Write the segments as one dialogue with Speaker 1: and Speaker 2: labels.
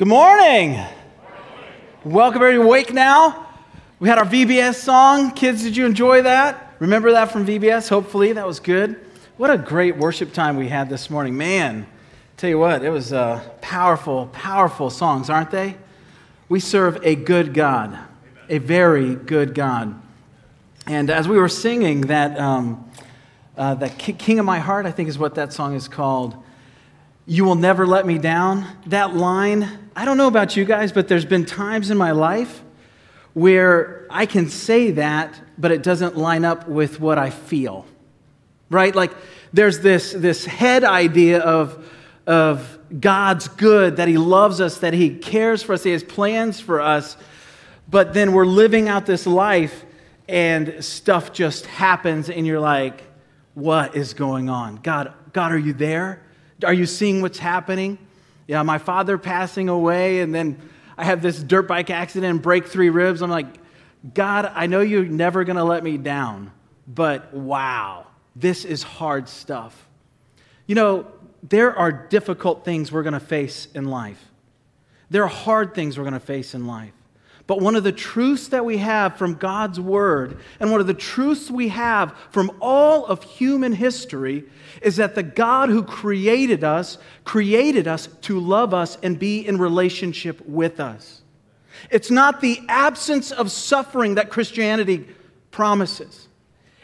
Speaker 1: Good morning. Welcome everybody. Wake now. We had our VBS song. Kids, did you enjoy that? Remember that from VBS? Hopefully, that was good. What a great worship time we had this morning. Man, tell you what, it was uh, powerful, powerful songs, aren't they? We serve a good God, a very good God. And as we were singing that, um, uh, that King of My Heart, I think is what that song is called. You will never let me down. That line, I don't know about you guys, but there's been times in my life where I can say that, but it doesn't line up with what I feel. Right? Like there's this, this head idea of, of God's good, that He loves us, that He cares for us, He has plans for us, but then we're living out this life and stuff just happens and you're like, what is going on? God, God, are you there? Are you seeing what's happening? Yeah, my father passing away, and then I have this dirt bike accident and break three ribs. I'm like, God, I know you're never going to let me down, but wow, this is hard stuff. You know, there are difficult things we're going to face in life. There are hard things we're going to face in life. But one of the truths that we have from God's Word, and one of the truths we have from all of human history, is that the God who created us created us to love us and be in relationship with us. It's not the absence of suffering that Christianity promises,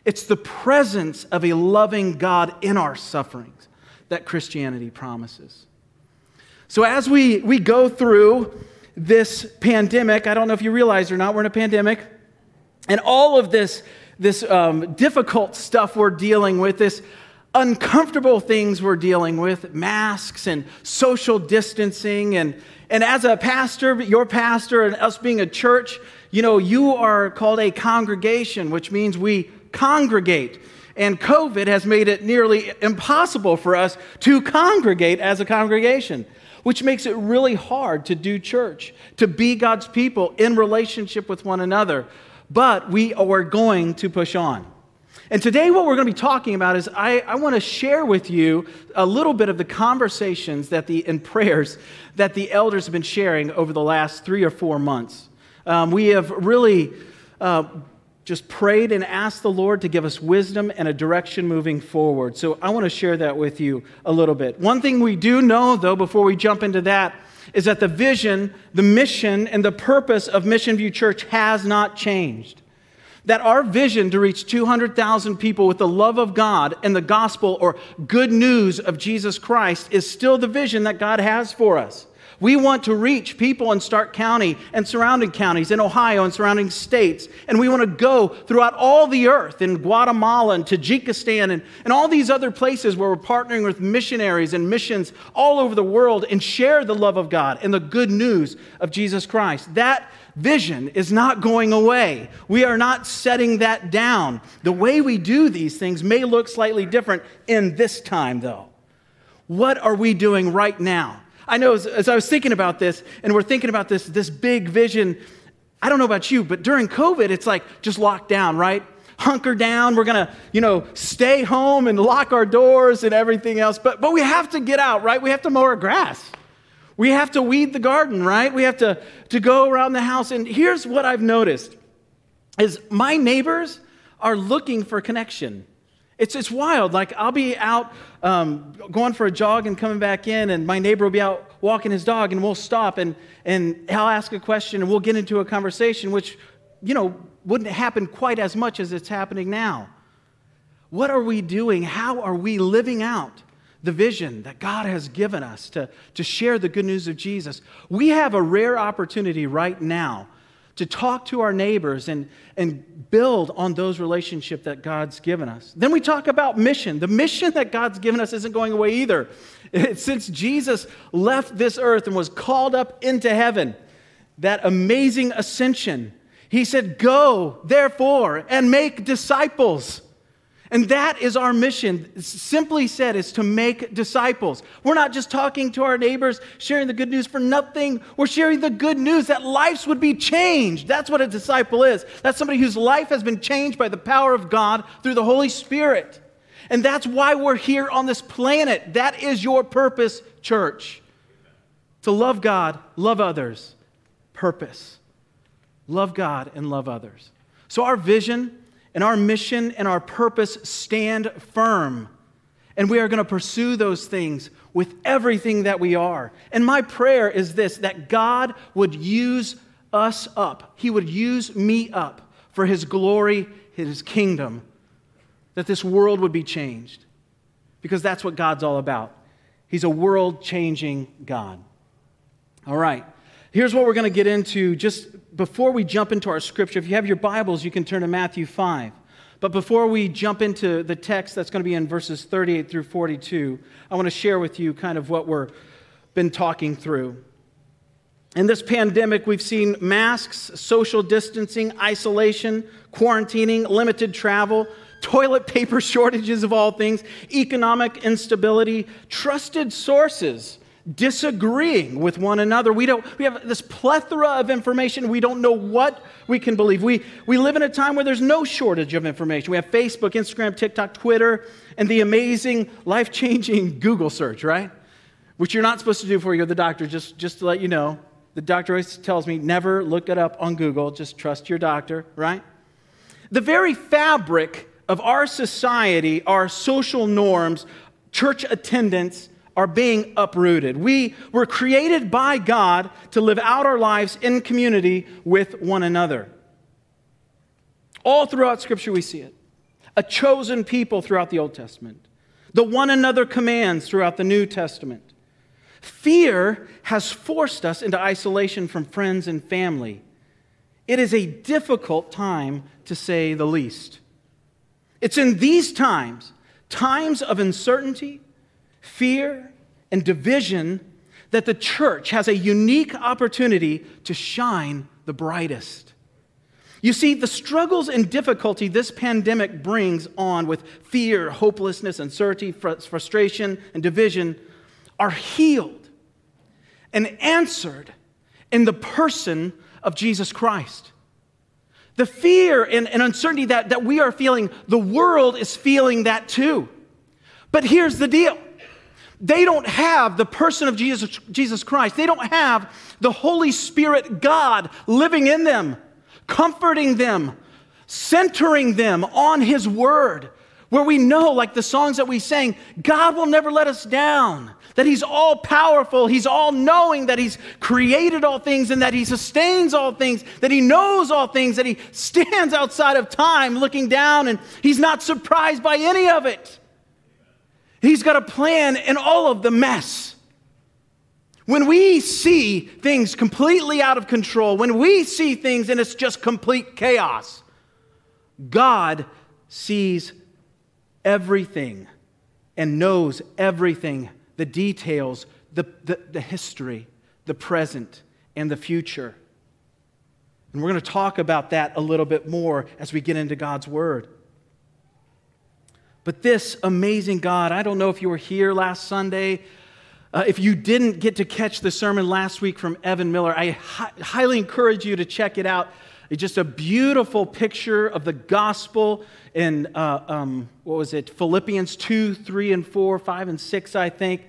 Speaker 1: it's the presence of a loving God in our sufferings that Christianity promises. So as we, we go through, this pandemic. I don't know if you realize or not, we're in a pandemic. And all of this, this um, difficult stuff we're dealing with, this uncomfortable things we're dealing with, masks and social distancing. And, and as a pastor, your pastor, and us being a church, you know, you are called a congregation, which means we congregate. And COVID has made it nearly impossible for us to congregate as a congregation which makes it really hard to do church, to be God's people in relationship with one another. But we are going to push on. And today, what we're going to be talking about is I, I want to share with you a little bit of the conversations that the, and prayers that the elders have been sharing over the last three or four months. Um, we have really uh, just prayed and asked the Lord to give us wisdom and a direction moving forward. So I want to share that with you a little bit. One thing we do know, though, before we jump into that, is that the vision, the mission, and the purpose of Mission View Church has not changed. That our vision to reach 200,000 people with the love of God and the gospel or good news of Jesus Christ is still the vision that God has for us. We want to reach people in Stark County and surrounding counties, in Ohio and surrounding states. And we want to go throughout all the earth, in Guatemala and Tajikistan and, and all these other places where we're partnering with missionaries and missions all over the world and share the love of God and the good news of Jesus Christ. That vision is not going away. We are not setting that down. The way we do these things may look slightly different in this time, though. What are we doing right now? I know as, as, I was thinking about this, and we're thinking about this, this big vision, I don't know about you, but during COVID, it's like just locked down, right? Hunker down. We're going to, you know, stay home and lock our doors and everything else. But, but we have to get out, right? We have to mow our grass. We have to weed the garden, right? We have to, to go around the house. And here's what I've noticed is my neighbors are looking for connection. It's, it's wild. Like, I'll be out um, going for a jog and coming back in, and my neighbor will be out walking his dog, and we'll stop and, and I'll ask a question, and we'll get into a conversation, which, you know, wouldn't happen quite as much as it's happening now. What are we doing? How are we living out the vision that God has given us to, to share the good news of Jesus? We have a rare opportunity right now to talk to our neighbors and, and build on those relationships that God's given us. Then we talk about mission. The mission that God's given us isn't going away either. Since Jesus left this earth and was called up into heaven, that amazing ascension, he said, Go, therefore, and make disciples and that is our mission. Simply said, is to make disciples. We're not just talking to our neighbors, sharing the good news for nothing. We're sharing the good news that lives would be changed. That's what a disciple is. That's somebody whose life has been changed by the power of God through the Holy Spirit. And that's why we're here on this planet. That is your purpose, church. To love God, love others, purpose. Love God and love others. So our vision and our mission and our purpose stand firm. And we are going to pursue those things with everything that we are. And my prayer is this that God would use us up, He would use me up for His glory, His kingdom, that this world would be changed. Because that's what God's all about. He's a world changing God. All right. Here's what we're going to get into just before we jump into our scripture. If you have your Bibles, you can turn to Matthew 5. But before we jump into the text that's going to be in verses 38 through 42, I want to share with you kind of what we've been talking through. In this pandemic, we've seen masks, social distancing, isolation, quarantining, limited travel, toilet paper shortages of all things, economic instability, trusted sources disagreeing with one another. We, don't, we have this plethora of information. We don't know what we can believe. We, we live in a time where there's no shortage of information. We have Facebook, Instagram, TikTok, Twitter, and the amazing, life changing Google search, right? Which you're not supposed to do before you go to the doctor, just, just to let you know. The doctor always tells me never look it up on Google, just trust your doctor, right? The very fabric of our society, our social norms, church attendance, are being uprooted. We were created by God to live out our lives in community with one another. All throughout Scripture, we see it. A chosen people throughout the Old Testament, the one another commands throughout the New Testament. Fear has forced us into isolation from friends and family. It is a difficult time, to say the least. It's in these times, times of uncertainty, fear, and division, that the church has a unique opportunity to shine the brightest. You see, the struggles and difficulty this pandemic brings on with fear, hopelessness, uncertainty, frustration, and division are healed and answered in the person of Jesus Christ. The fear and, and, uncertainty that, that we are feeling, the world is feeling that too. But here's the deal they don't have the person of Jesus, Jesus Christ. They don't have the Holy Spirit God living in them, comforting them, centering them on His Word, where we know, like the songs that we sang, God will never let us down, that He's all powerful, He's all knowing, that He's created all things, and that He sustains all things, that He knows all things, that He stands outside of time looking down, and He's not surprised by any of it. He's got a plan in all of the mess. When we see things completely out of control, when we see things and it's just complete chaos, God sees everything and knows everything the details, the, the, the history, the present, and the future. And we're going to talk about that a little bit more as we get into God's Word. But this amazing God, I don't know if you were here last Sunday. Uh, if you didn't get to catch the sermon last week from Evan Miller, I hi- highly encourage you to check it out. It's just a beautiful picture of the gospel in, uh, um, what was it, Philippians 2, 3, and 4, 5, and 6, I think.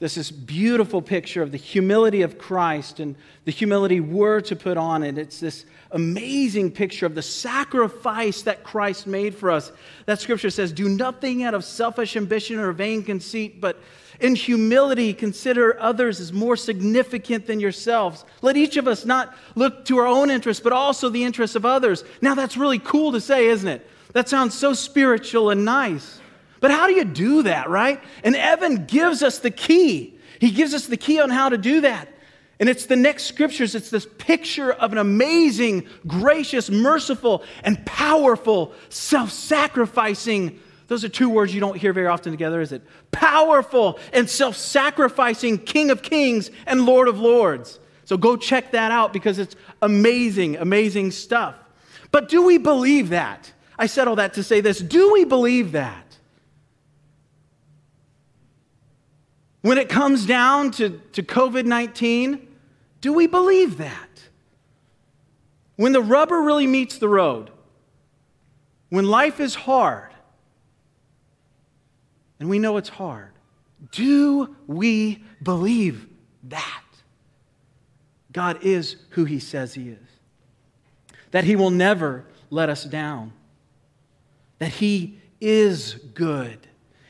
Speaker 1: This is beautiful picture of the humility of Christ and the humility we're to put on it. It's this amazing picture of the sacrifice that Christ made for us. That scripture says, Do nothing out of selfish ambition or vain conceit, but in humility consider others as more significant than yourselves. Let each of us not look to our own interests, but also the interests of others. Now, that's really cool to say, isn't it? That sounds so spiritual and nice. But how do you do that, right? And Evan gives us the key. He gives us the key on how to do that. And it's the next scriptures, it's this picture of an amazing, gracious, merciful, and powerful, self sacrificing. Those are two words you don't hear very often together, is it? Powerful and self sacrificing King of Kings and Lord of Lords. So go check that out because it's amazing, amazing stuff. But do we believe that? I said all that to say this. Do we believe that? When it comes down to, to COVID 19, do we believe that? When the rubber really meets the road, when life is hard, and we know it's hard, do we believe that? God is who he says he is. That he will never let us down. That he is good.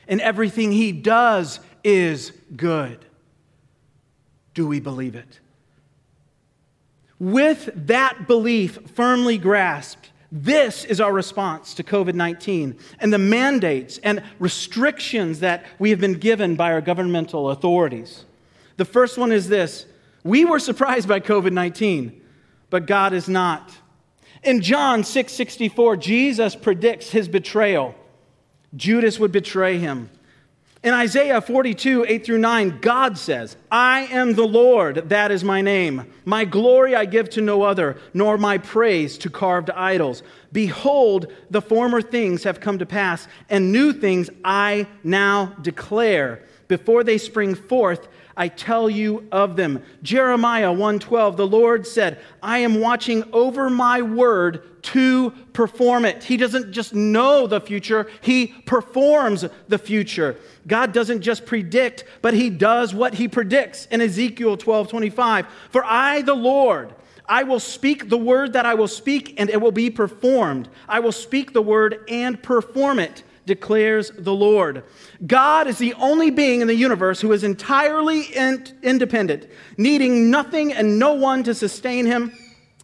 Speaker 1: And everything he does is good. Do we believe it? With that belief firmly grasped, this is our response to COVID 19 and the mandates and restrictions that we have been given by our governmental authorities. The first one is this we were surprised by COVID 19, but God is not. In John 6 64, Jesus predicts his betrayal. Judas would betray him. In Isaiah 42, 8 through 9, God says, I am the Lord, that is my name. My glory I give to no other, nor my praise to carved idols. Behold, the former things have come to pass, and new things I now declare. Before they spring forth, I tell you of them. Jeremiah 1:12 The Lord said, "I am watching over my word to perform it." He doesn't just know the future, he performs the future. God doesn't just predict, but he does what he predicts. In Ezekiel 12:25, "For I the Lord I will speak the word that I will speak, and it will be performed. I will speak the word and perform it declares the Lord. God is the only being in the universe who is entirely in- independent, needing nothing and no one to sustain him.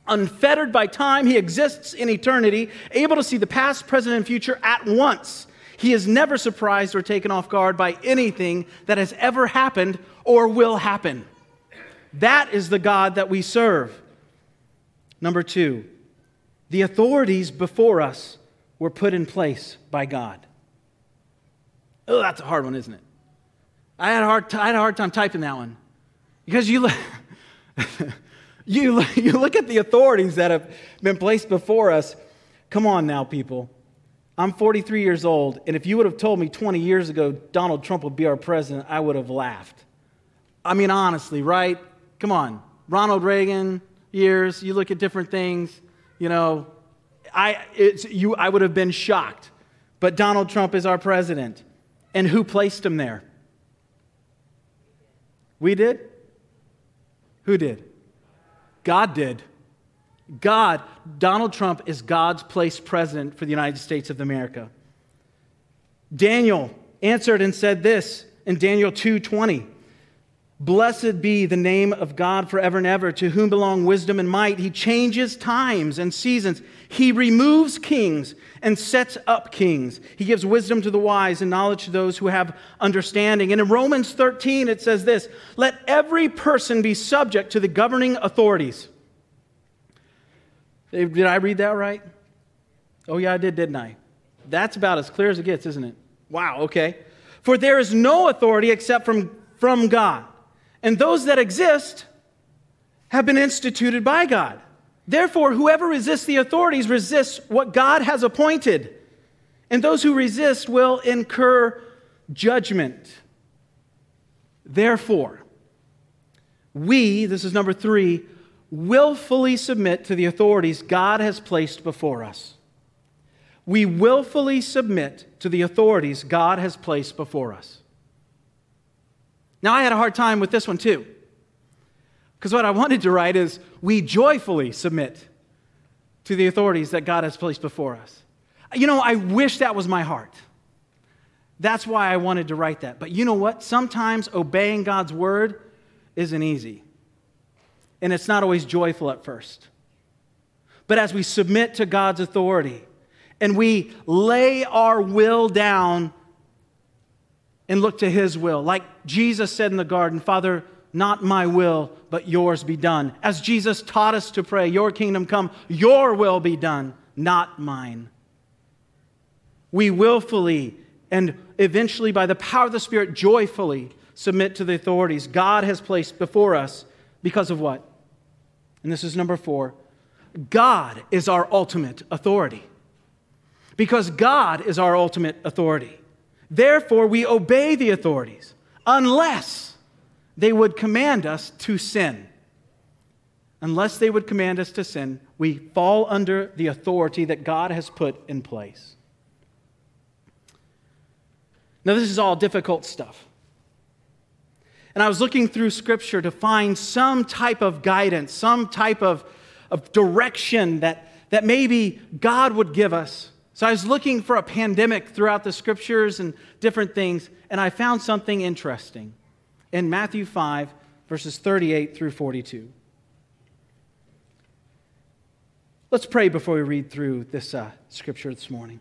Speaker 1: Unfettered by time, he exists in eternity, able to see the past, present, and future at once. He is never surprised or taken off guard by anything that has ever happened or will happen. That is the God that we serve. Number two, the authorities before us were put in place by God. Oh, that's a hard one, isn't it? I had a hard, t- I had a hard time typing that one. Because you look, you, you look at the authorities that have been placed before us. Come on now, people. I'm 43 years old, and if you would have told me 20 years ago Donald Trump would be our president, I would have laughed. I mean, honestly, right? Come on. Ronald Reagan years, you look at different things, you know, I, it's, you, I would have been shocked. But Donald Trump is our president. And who placed him there? We did? Who did? God did. God, Donald Trump is God's placed president for the United States of America. Daniel answered and said this in Daniel 2:20. Blessed be the name of God forever and ever, to whom belong wisdom and might. He changes times and seasons. He removes kings and sets up kings. He gives wisdom to the wise and knowledge to those who have understanding. And in Romans 13, it says this Let every person be subject to the governing authorities. Did I read that right? Oh, yeah, I did, didn't I? That's about as clear as it gets, isn't it? Wow, okay. For there is no authority except from, from God and those that exist have been instituted by God. Therefore, whoever resists the authorities resists what God has appointed, and those who resist will incur judgment. Therefore, we, this is number three, willfully submit to the authorities God has placed before us. We willfully submit to the authorities God has placed before us. Now, I had a hard time with this one too. Because what I wanted to write is, we joyfully submit to the authorities that God has placed before us. You know, I wish that was my heart. That's why I wanted to write that. But you know what? Sometimes obeying God's word isn't easy. And it's not always joyful at first. But as we submit to God's authority and we lay our will down and look to his will. Like Jesus said in the garden, Father, not my will, but yours be done. As Jesus taught us to pray, Your kingdom come, your will be done, not mine. We willfully and eventually, by the power of the Spirit, joyfully submit to the authorities God has placed before us because of what? And this is number four God is our ultimate authority. Because God is our ultimate authority. Therefore, we obey the authorities unless they would command us to sin. Unless they would command us to sin, we fall under the authority that God has put in place. Now, this is all difficult stuff. And I was looking through scripture to find some type of guidance, some type of, of direction that, that maybe God would give us. So I was looking for a pandemic throughout the scriptures and different things, and I found something interesting in Matthew 5, verses 38 through 42. Let's pray before we read through this uh, scripture this morning.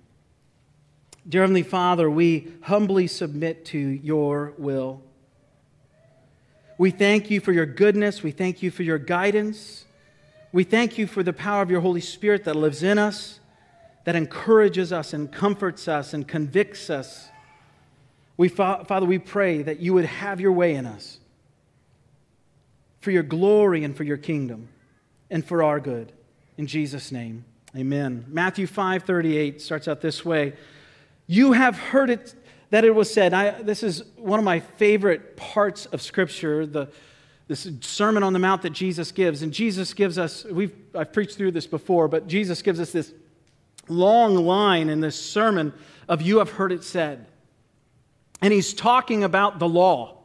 Speaker 1: Dear Heavenly Father, we humbly submit to your will. We thank you for your goodness. We thank you for your guidance. We thank you for the power of your Holy Spirit that lives in us, that encourages us and comforts us and convicts us. We, Father, we pray that you would have your way in us for your glory and for your kingdom and for our good. In Jesus' name, amen. Matthew 5 38 starts out this way You have heard it that it was said. I, this is one of my favorite parts of Scripture, the, this Sermon on the Mount that Jesus gives. And Jesus gives us, we've, I've preached through this before, but Jesus gives us this long line in this sermon of You have heard it said. And he's talking about the law.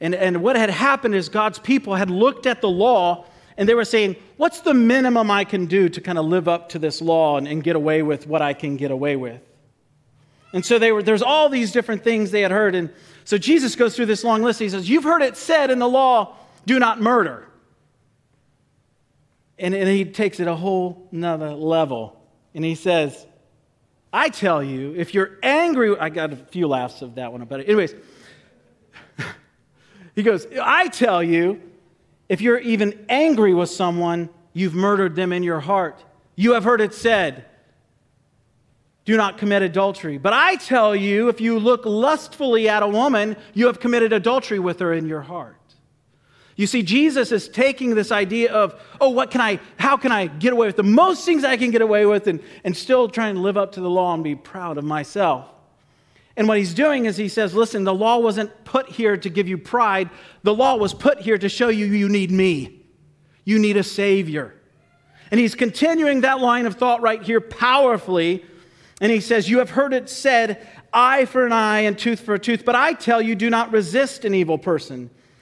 Speaker 1: And, and what had happened is God's people had looked at the law and they were saying, What's the minimum I can do to kind of live up to this law and, and get away with what I can get away with? And so they were, there's all these different things they had heard. And so Jesus goes through this long list. He says, You've heard it said in the law, do not murder. And, and he takes it a whole nother level. And he says, I tell you, if you're angry, I got a few laughs of that one, but anyways, he goes, I tell you, if you're even angry with someone, you've murdered them in your heart. You have heard it said, do not commit adultery. But I tell you, if you look lustfully at a woman, you have committed adultery with her in your heart. You see, Jesus is taking this idea of, oh, what can I, how can I get away with the most things I can get away with and, and still trying to live up to the law and be proud of myself. And what he's doing is he says, listen, the law wasn't put here to give you pride. The law was put here to show you you need me. You need a Savior. And he's continuing that line of thought right here powerfully. And he says, You have heard it said, eye for an eye and tooth for a tooth. But I tell you, do not resist an evil person.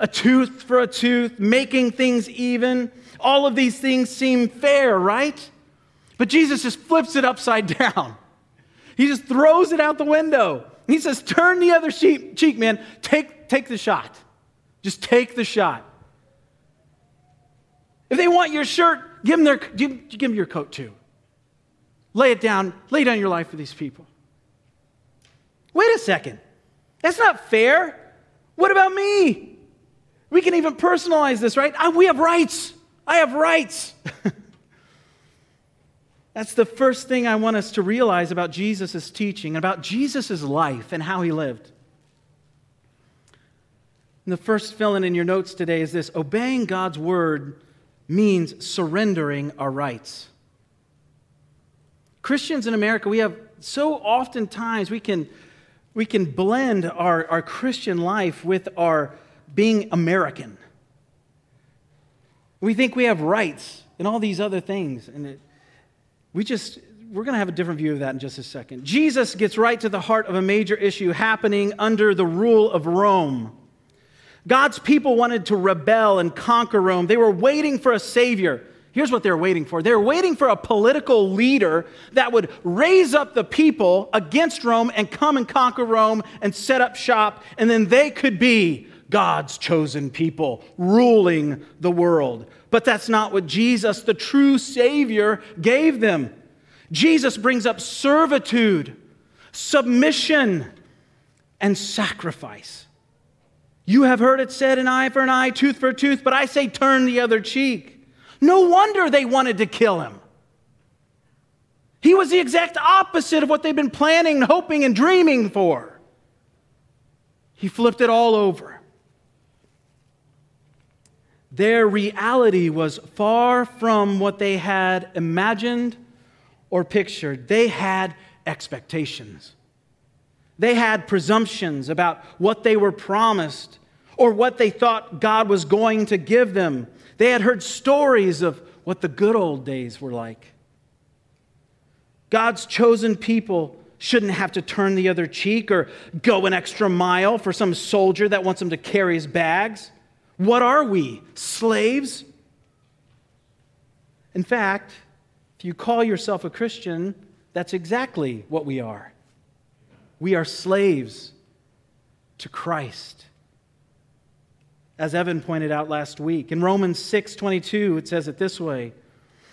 Speaker 1: a tooth for a tooth, making things even. All of these things seem fair, right? But Jesus just flips it upside down. He just throws it out the window. He says, Turn the other cheek, man. Take, take the shot. Just take the shot. If they want your shirt, give them, their, give, give them your coat too. Lay it down. Lay down your life for these people. Wait a second. That's not fair. What about me? We can even personalize this, right? I, we have rights. I have rights. That's the first thing I want us to realize about Jesus' teaching, and about Jesus' life and how he lived. And the first fill in in your notes today is this obeying God's word means surrendering our rights. Christians in America, we have so oftentimes we can, we can blend our, our Christian life with our being American. We think we have rights and all these other things. And it, we just, we're going to have a different view of that in just a second. Jesus gets right to the heart of a major issue happening under the rule of Rome. God's people wanted to rebel and conquer Rome. They were waiting for a savior. Here's what they were waiting for they were waiting for a political leader that would raise up the people against Rome and come and conquer Rome and set up shop, and then they could be God's chosen people ruling the world. But that's not what Jesus, the true Savior, gave them. Jesus brings up servitude, submission, and sacrifice. You have heard it said, an eye for an eye, tooth for a tooth, but I say turn the other cheek. No wonder they wanted to kill him. He was the exact opposite of what they've been planning, hoping, and dreaming for. He flipped it all over. Their reality was far from what they had imagined or pictured. They had expectations. They had presumptions about what they were promised or what they thought God was going to give them. They had heard stories of what the good old days were like. God's chosen people shouldn't have to turn the other cheek or go an extra mile for some soldier that wants them to carry his bags. What are we? Slaves? In fact, if you call yourself a Christian, that's exactly what we are. We are slaves to Christ. As Evan pointed out last week, in Romans 6 22, it says it this way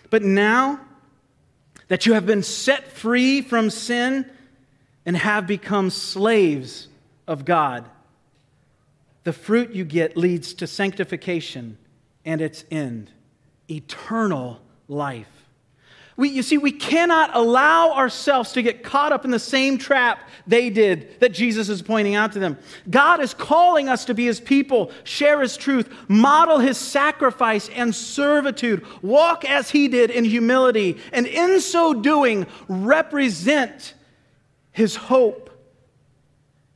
Speaker 1: But now that you have been set free from sin and have become slaves of God, the fruit you get leads to sanctification and its end, eternal life. We, you see, we cannot allow ourselves to get caught up in the same trap they did that Jesus is pointing out to them. God is calling us to be his people, share his truth, model his sacrifice and servitude, walk as he did in humility, and in so doing, represent his hope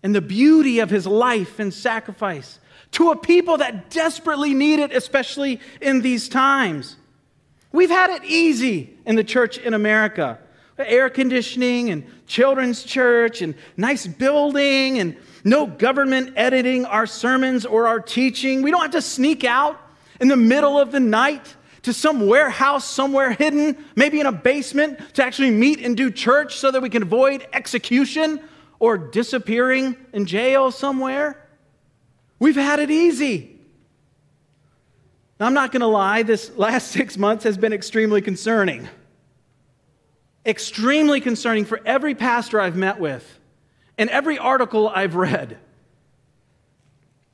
Speaker 1: and the beauty of his life and sacrifice to a people that desperately need it, especially in these times. We've had it easy in the church in America air conditioning and children's church and nice building and no government editing our sermons or our teaching. We don't have to sneak out in the middle of the night to some warehouse somewhere hidden, maybe in a basement, to actually meet and do church so that we can avoid execution or disappearing in jail somewhere. We've had it easy. Now, I'm not going to lie, this last six months has been extremely concerning. Extremely concerning for every pastor I've met with and every article I've read.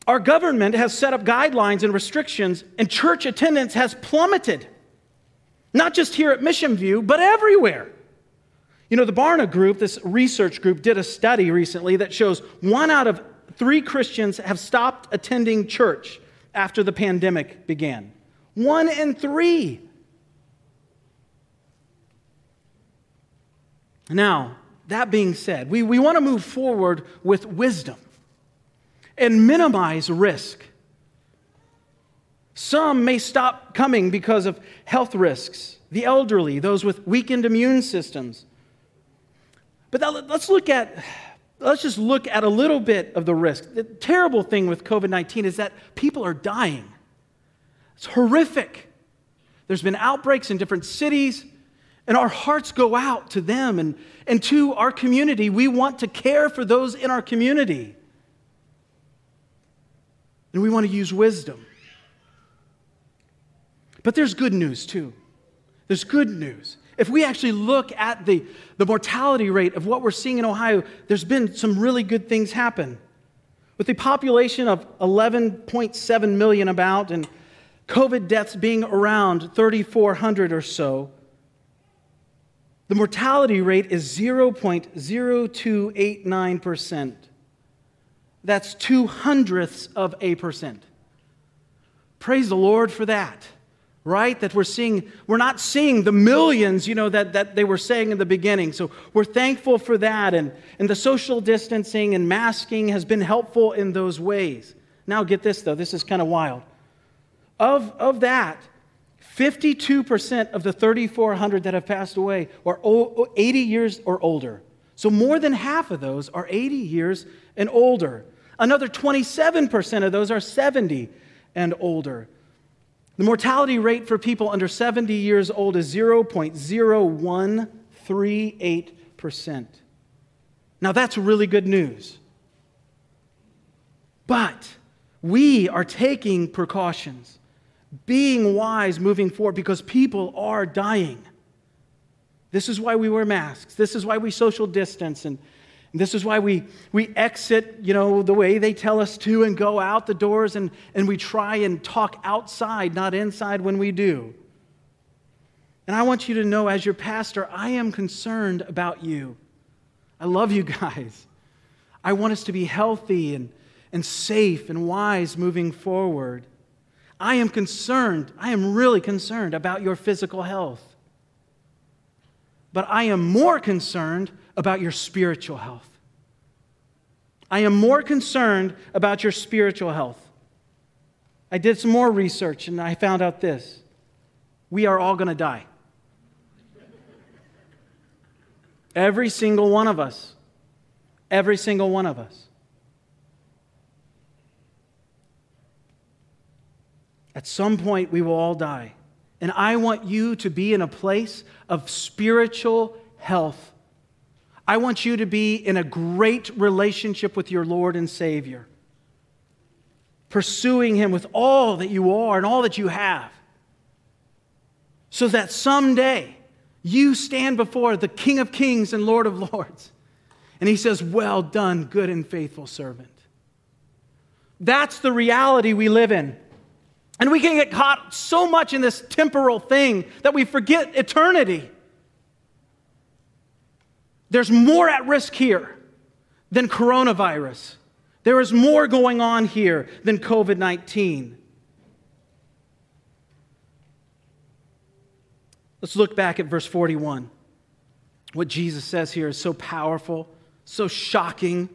Speaker 1: Our government has set up guidelines and restrictions, and church attendance has plummeted. Not just here at Mission View, but everywhere. You know, the Barna Group, this research group, did a study recently that shows one out of three Christians have stopped attending church after the pandemic began. One in three. Now, that being said, we, we want to move forward with wisdom and minimize risk. Some may stop coming because of health risks, the elderly, those with weakened immune systems. But let's look at let's just look at a little bit of the risk. The terrible thing with COVID 19 is that people are dying. It's horrific. There's been outbreaks in different cities, and our hearts go out to them and, and to our community. We want to care for those in our community. And we want to use wisdom. But there's good news too. There's good news. If we actually look at the, the mortality rate of what we're seeing in Ohio, there's been some really good things happen. With a population of 11.7 million about and COVID deaths being around 3,400 or so, the mortality rate is 0.0289%. That's two hundredths of a percent. Praise the Lord for that right? That we're seeing, we're not seeing the millions, you know, that, that they were saying in the beginning. So we're thankful for that. And, and the social distancing and masking has been helpful in those ways. Now, get this, though, this is kind of wild. Of, of that, 52% of the 3,400 that have passed away are 80 years or older. So more than half of those are 80 years and older. Another 27% of those are 70 and older. The mortality rate for people under 70 years old is 0.0138%. Now, that's really good news. But we are taking precautions, being wise moving forward because people are dying. This is why we wear masks. This is why we social distance and this is why we, we exit, you know, the way they tell us to and go out the doors and, and we try and talk outside, not inside when we do. And I want you to know, as your pastor, I am concerned about you. I love you guys. I want us to be healthy and, and safe and wise moving forward. I am concerned, I am really concerned about your physical health. But I am more concerned about your spiritual health. I am more concerned about your spiritual health. I did some more research and I found out this we are all going to die. Every single one of us. Every single one of us. At some point, we will all die. And I want you to be in a place of spiritual health. I want you to be in a great relationship with your Lord and Savior, pursuing Him with all that you are and all that you have, so that someday you stand before the King of Kings and Lord of Lords. And he says, Well done, good and faithful servant. That's the reality we live in. And we can get caught so much in this temporal thing that we forget eternity. There's more at risk here than coronavirus. There is more going on here than COVID 19. Let's look back at verse 41. What Jesus says here is so powerful, so shocking.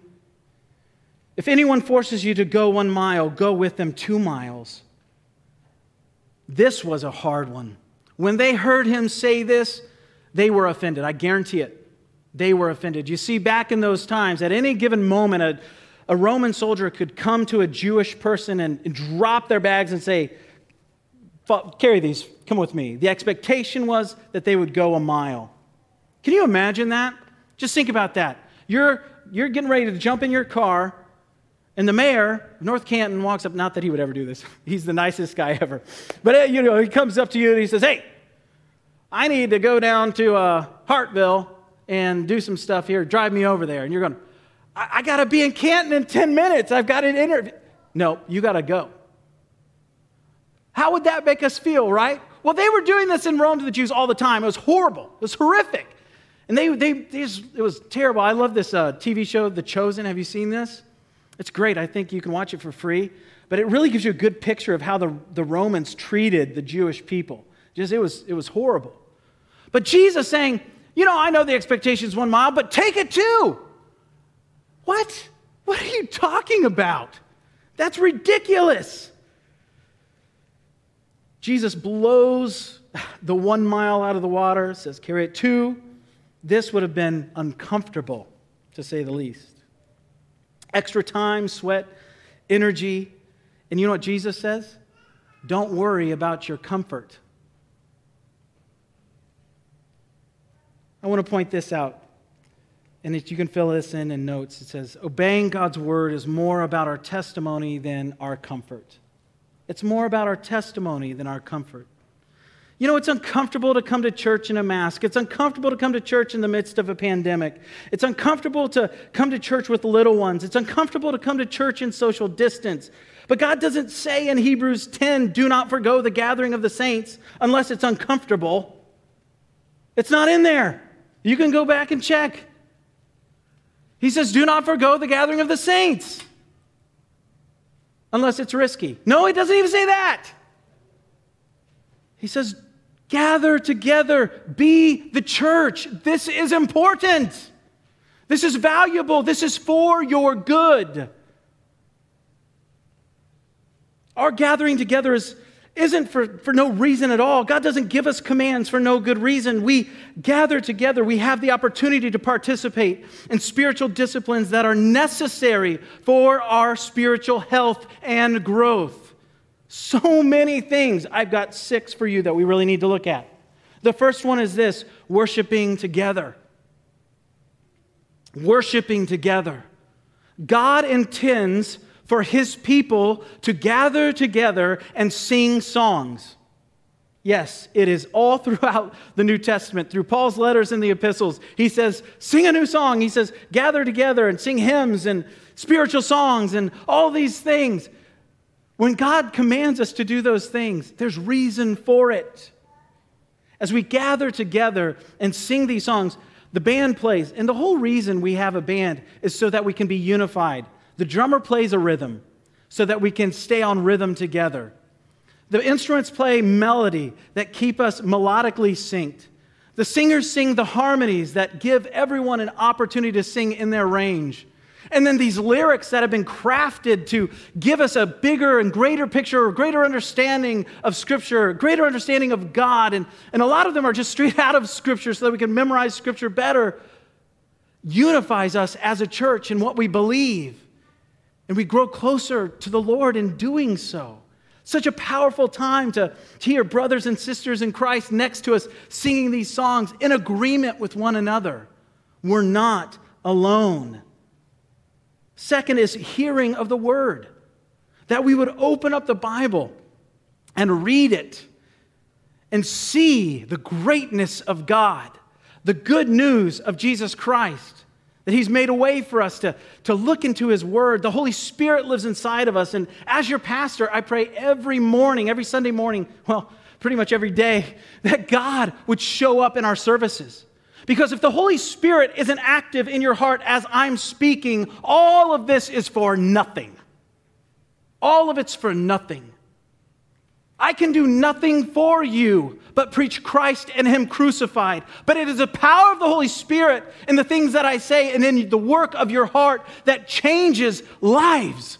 Speaker 1: If anyone forces you to go one mile, go with them two miles. This was a hard one. When they heard him say this, they were offended. I guarantee it. They were offended. You see, back in those times, at any given moment, a, a Roman soldier could come to a Jewish person and, and drop their bags and say, Carry these, come with me. The expectation was that they would go a mile. Can you imagine that? Just think about that. You're, you're getting ready to jump in your car, and the mayor of North Canton walks up, not that he would ever do this, he's the nicest guy ever. But uh, you know, he comes up to you and he says, Hey, I need to go down to uh, Hartville and do some stuff here. Drive me over there. And you're going, I, I got to be in Canton in 10 minutes. I've got an interview. No, you got to go. How would that make us feel, right? Well, they were doing this in Rome to the Jews all the time. It was horrible, it was horrific. And they, they, they just, it was terrible. I love this uh, TV show, The Chosen. Have you seen this? It's great. I think you can watch it for free. But it really gives you a good picture of how the, the Romans treated the Jewish people. Just, it was, it was horrible. But Jesus saying, you know, I know the expectation is one mile, but take it two. What? What are you talking about? That's ridiculous. Jesus blows the one mile out of the water, says, carry it two. This would have been uncomfortable, to say the least. Extra time, sweat, energy. And you know what Jesus says? Don't worry about your comfort. I want to point this out. And you can fill this in in notes, it says, Obeying God's word is more about our testimony than our comfort. It's more about our testimony than our comfort. You know, it's uncomfortable to come to church in a mask. It's uncomfortable to come to church in the midst of a pandemic. It's uncomfortable to come to church with little ones. It's uncomfortable to come to church in social distance. But God doesn't say in Hebrews 10, do not forego the gathering of the saints unless it's uncomfortable. It's not in there. You can go back and check. He says, do not forego the gathering of the saints unless it's risky. No, he doesn't even say that. He says, gather together, be the church. This is important. This is valuable. This is for your good. Our gathering together is, isn't for, for no reason at all. God doesn't give us commands for no good reason. We gather together, we have the opportunity to participate in spiritual disciplines that are necessary for our spiritual health and growth. So many things. I've got six for you that we really need to look at. The first one is this worshiping together. Worshiping together. God intends for his people to gather together and sing songs. Yes, it is all throughout the New Testament, through Paul's letters and the epistles. He says, sing a new song. He says, gather together and sing hymns and spiritual songs and all these things. When God commands us to do those things, there's reason for it. As we gather together and sing these songs, the band plays. And the whole reason we have a band is so that we can be unified, the drummer plays a rhythm so that we can stay on rhythm together. The instruments play melody that keep us melodically synced. The singers sing the harmonies that give everyone an opportunity to sing in their range. And then these lyrics that have been crafted to give us a bigger and greater picture, a greater understanding of Scripture, greater understanding of God. And, and a lot of them are just straight out of Scripture so that we can memorize Scripture better, unifies us as a church in what we believe. And we grow closer to the Lord in doing so. Such a powerful time to, hear brothers and sisters in Christ next to us singing these songs in agreement with one another. We're not alone. Second is hearing of the word, that we would open up the Bible and read it and see the greatness of God, the good news of Jesus Christ, that He's made a way for us to, to look into His Word. The Holy Spirit lives inside of us. And as your pastor, I pray every morning, every Sunday morning, well, pretty much every day, that God would show up in our services because if the Holy Spirit isn't active in your heart as I'm speaking, all of this is for nothing. All of it's for nothing. I can do nothing for you but preach Christ and Him crucified. But it is the power of the Holy Spirit in the things that I say and in the work of your heart that changes lives.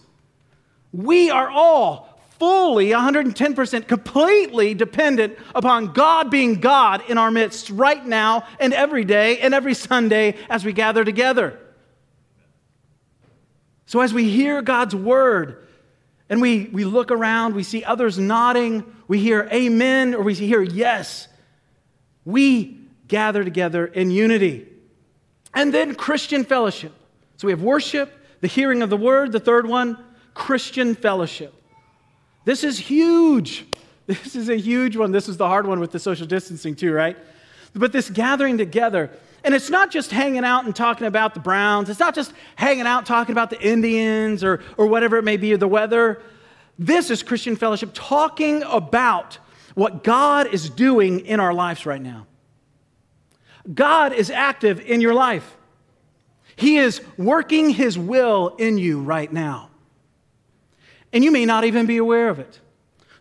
Speaker 1: We are all fully, 110%, completely dependent upon God being God in our midst right now and every day and every Sunday as we gather together. So, as we hear God's word and we, we look around, we see others nodding, we hear amen or we hear yes, we gather together in unity. And then Christian fellowship. So, we have worship, the hearing of the word, the third one, Christian fellowship. This is huge. This is a huge one. This is the hard one with the social distancing, too, right? But this gathering together, and it's not just hanging out and talking about the Browns, it's not just hanging out talking about the Indians or, or whatever it may be, or the weather. This is Christian fellowship talking about what God is doing in our lives right now. God is active in your life, He is working His will in you right now and you may not even be aware of it.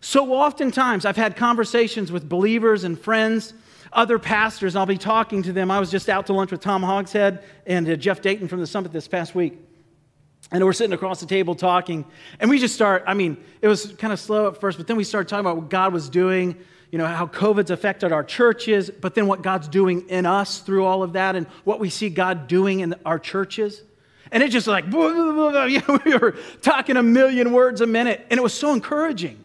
Speaker 1: So oftentimes, I've had conversations with believers and friends, other pastors, I'll be talking to them. I was just out to lunch with Tom Hogshead and uh, Jeff Dayton from the summit this past week. And we're sitting across the table talking, and we just start. I mean, it was kind of slow at first, but then we started talking about what God was doing, you know, how COVID's affected our churches, but then what God's doing in us through all of that, and what we see God doing in our churches. And it just like, blah, blah, blah, you know, we were talking a million words a minute, and it was so encouraging.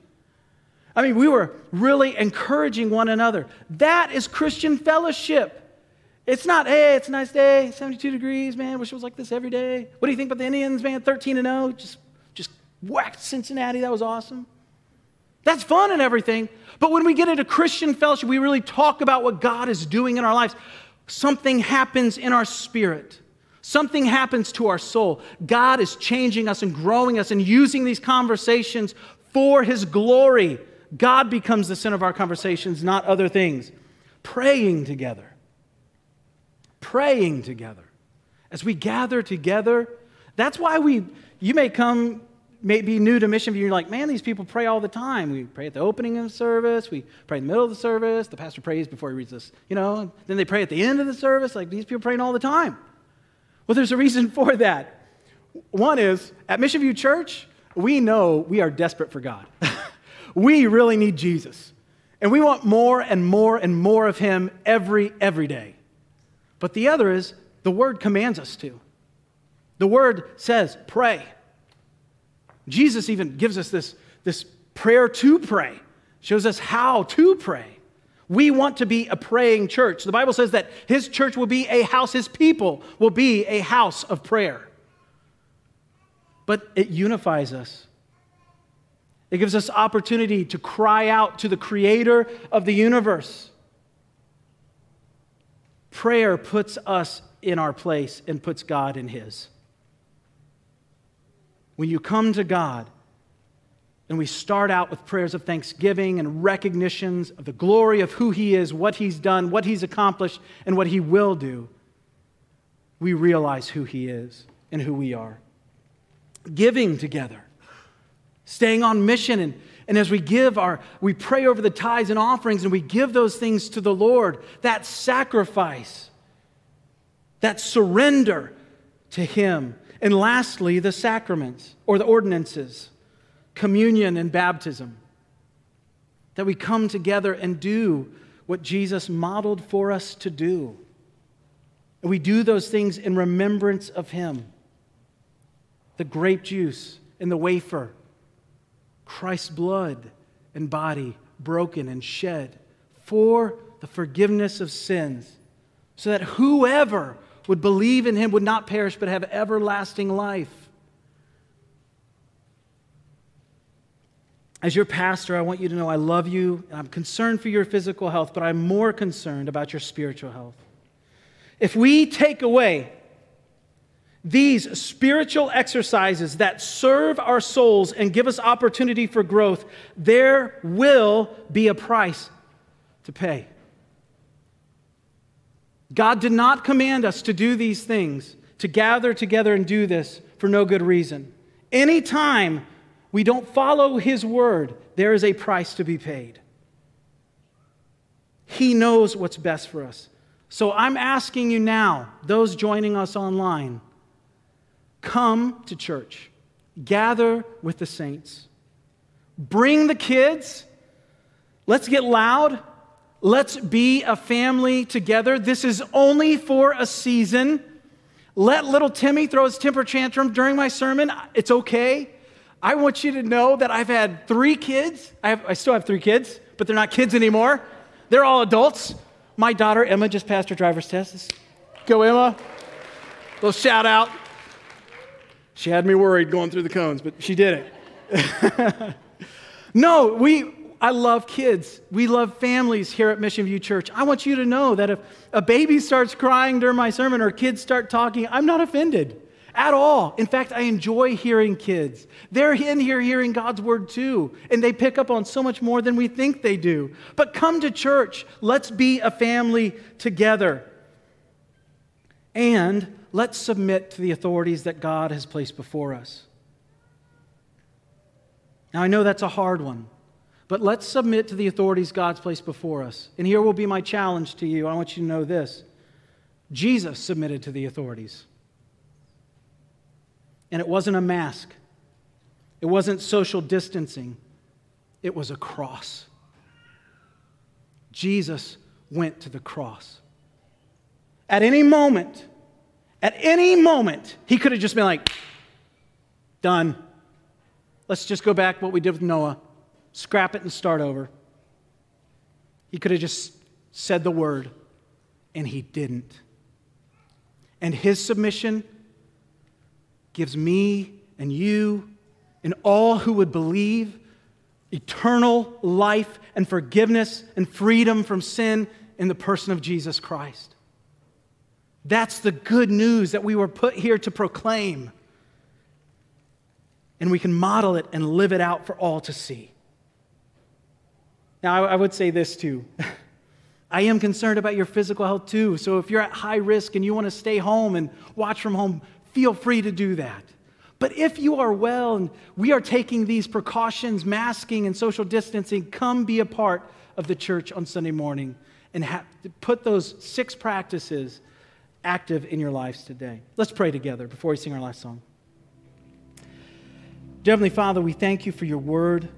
Speaker 1: I mean, we were really encouraging one another. That is Christian fellowship. It's not, hey, it's a nice day, 72 degrees, man. Wish it was like this every day. What do you think about the Indians, man? 13 and 0, just, just whacked Cincinnati. That was awesome. That's fun and everything. But when we get into Christian fellowship, we really talk about what God is doing in our lives. Something happens in our spirit. Something happens to our soul. God is changing us and growing us and using these conversations for His glory. God becomes the center of our conversations, not other things. Praying together. Praying together. As we gather together, that's why we, you may come, may be new to Mission View, you're like, man, these people pray all the time. We pray at the opening of the service, we pray in the middle of the service, the pastor prays before he reads this, you know, then they pray at the end of the service. Like these people praying all the time. Well, there's a reason for that. One is at Mission View Church, we know we are desperate for God. we really need Jesus. And we want more and more and more of Him every, every day. But the other is the Word commands us to. The Word says, pray. Jesus even gives us this, this prayer to pray, shows us how to pray. We want to be a praying church. The Bible says that his church will be a house, his people will be a house of prayer. But it unifies us. It gives us opportunity to cry out to the creator of the universe. Prayer puts us in our place and puts God in his. When you come to God, and we start out with prayers of thanksgiving and recognitions of the glory of who He is, what He's done, what He's accomplished, and what He will do. We realize who He is and who we are. Giving together, staying on mission and, And as we give our, we pray over the tithes and offerings and we give those things to the Lord, that sacrifice, that surrender to Him. And lastly, the sacraments or the ordinances, communion and baptism. That we come together and do what Jesus modeled for us to do. And we do those things in remembrance of Him. The grape juice and the wafer Christ's blood and body broken and shed for the forgiveness of sins, so that whoever would believe in him would not perish but have everlasting life. As your pastor, I want you to know I love you and I'm concerned for your physical health, but I'm more concerned about your spiritual health. If we take away these spiritual exercises that serve our souls and give us opportunity for growth, there will be a price to pay. God did not command us to do these things, to gather together and do this for no good reason. Anytime we don't follow His word, there is a price to be paid. He knows what's best for us. So I'm asking you now, those joining us online, Come to church, gather with the saints, bring the kids. Let's get loud. Let's be a family together. This is only for a season. Let little Timmy throw his temper tantrum during my sermon. It's okay. I want you to know that I've had three kids. I, have, I still have three kids, but they're not kids anymore. They're all adults. My daughter, Emma, just passed her driver's test. Go, Emma. Little shout out. She had me worried going through the cones, but she did it. no, we, I love kids. We love families here at Mission View Church. I want you to know that if a baby starts crying during my sermon or kids start talking, I'm not offended at all. In fact, I enjoy hearing kids. They're in here hearing God's word too, and they pick up on so much more than we think they do. But come to church. Let's be a family together. And let's submit to the authorities that God has placed before us. Now, I know that's a hard one, but let's submit to the authorities God's placed before us. And here will be my challenge to you. I want you to know this Jesus submitted to the authorities. And it wasn't a mask, it wasn't social distancing, it was a cross. Jesus went to the cross. At any moment, at any moment, he could have just been like, done. Let's just go back what we did with Noah, scrap it and start over. He could have just said the word, and he didn't. And his submission gives me and you and all who would believe eternal life and forgiveness and freedom from sin in the person of Jesus Christ. That's the good news that we were put here to proclaim. And we can model it and live it out for all to see. Now, I, would say this too. I am concerned about your physical health too. So if you're at high risk and you want to stay home and watch from home, feel free to do that. But if you are well and we are taking these precautions, masking and social distancing, come be a part of the church on Sunday morning and ha- put those six practices active in your lives today. Let's pray together before we sing our last song. Dear Heavenly Father, we thank you for your word.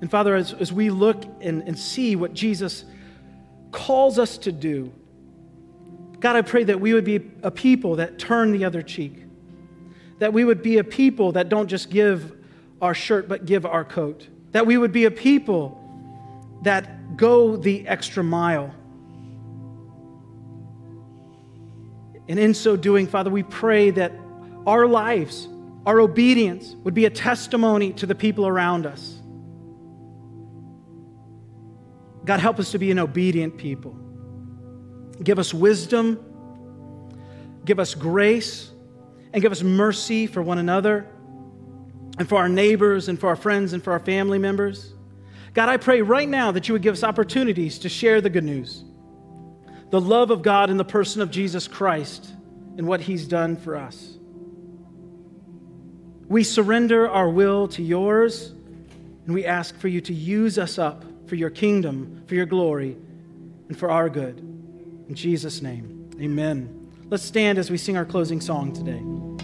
Speaker 1: And Father, as, as we look and, and see what Jesus calls us to do, God, I pray that we would be a people that turn the other cheek, that we would be a people that don't just give our shirt, but give our coat, that we would be a people that go the extra mile And in so doing, Father, we pray that our lives, our obedience would be a testimony to the people around us. God, help us to be an obedient people. Give us wisdom, give us grace, and give us mercy for one another, and for our neighbors, and for our friends, and for our family members. God, I pray right now that you would give us opportunities to share the good news the love of God in the person of Jesus Christ and what he's done for us. We surrender our will to yours, And we ask for you to use us up for your kingdom, for your glory, and for our good. In Jesus' name, amen. Let's stand as we sing our closing song today.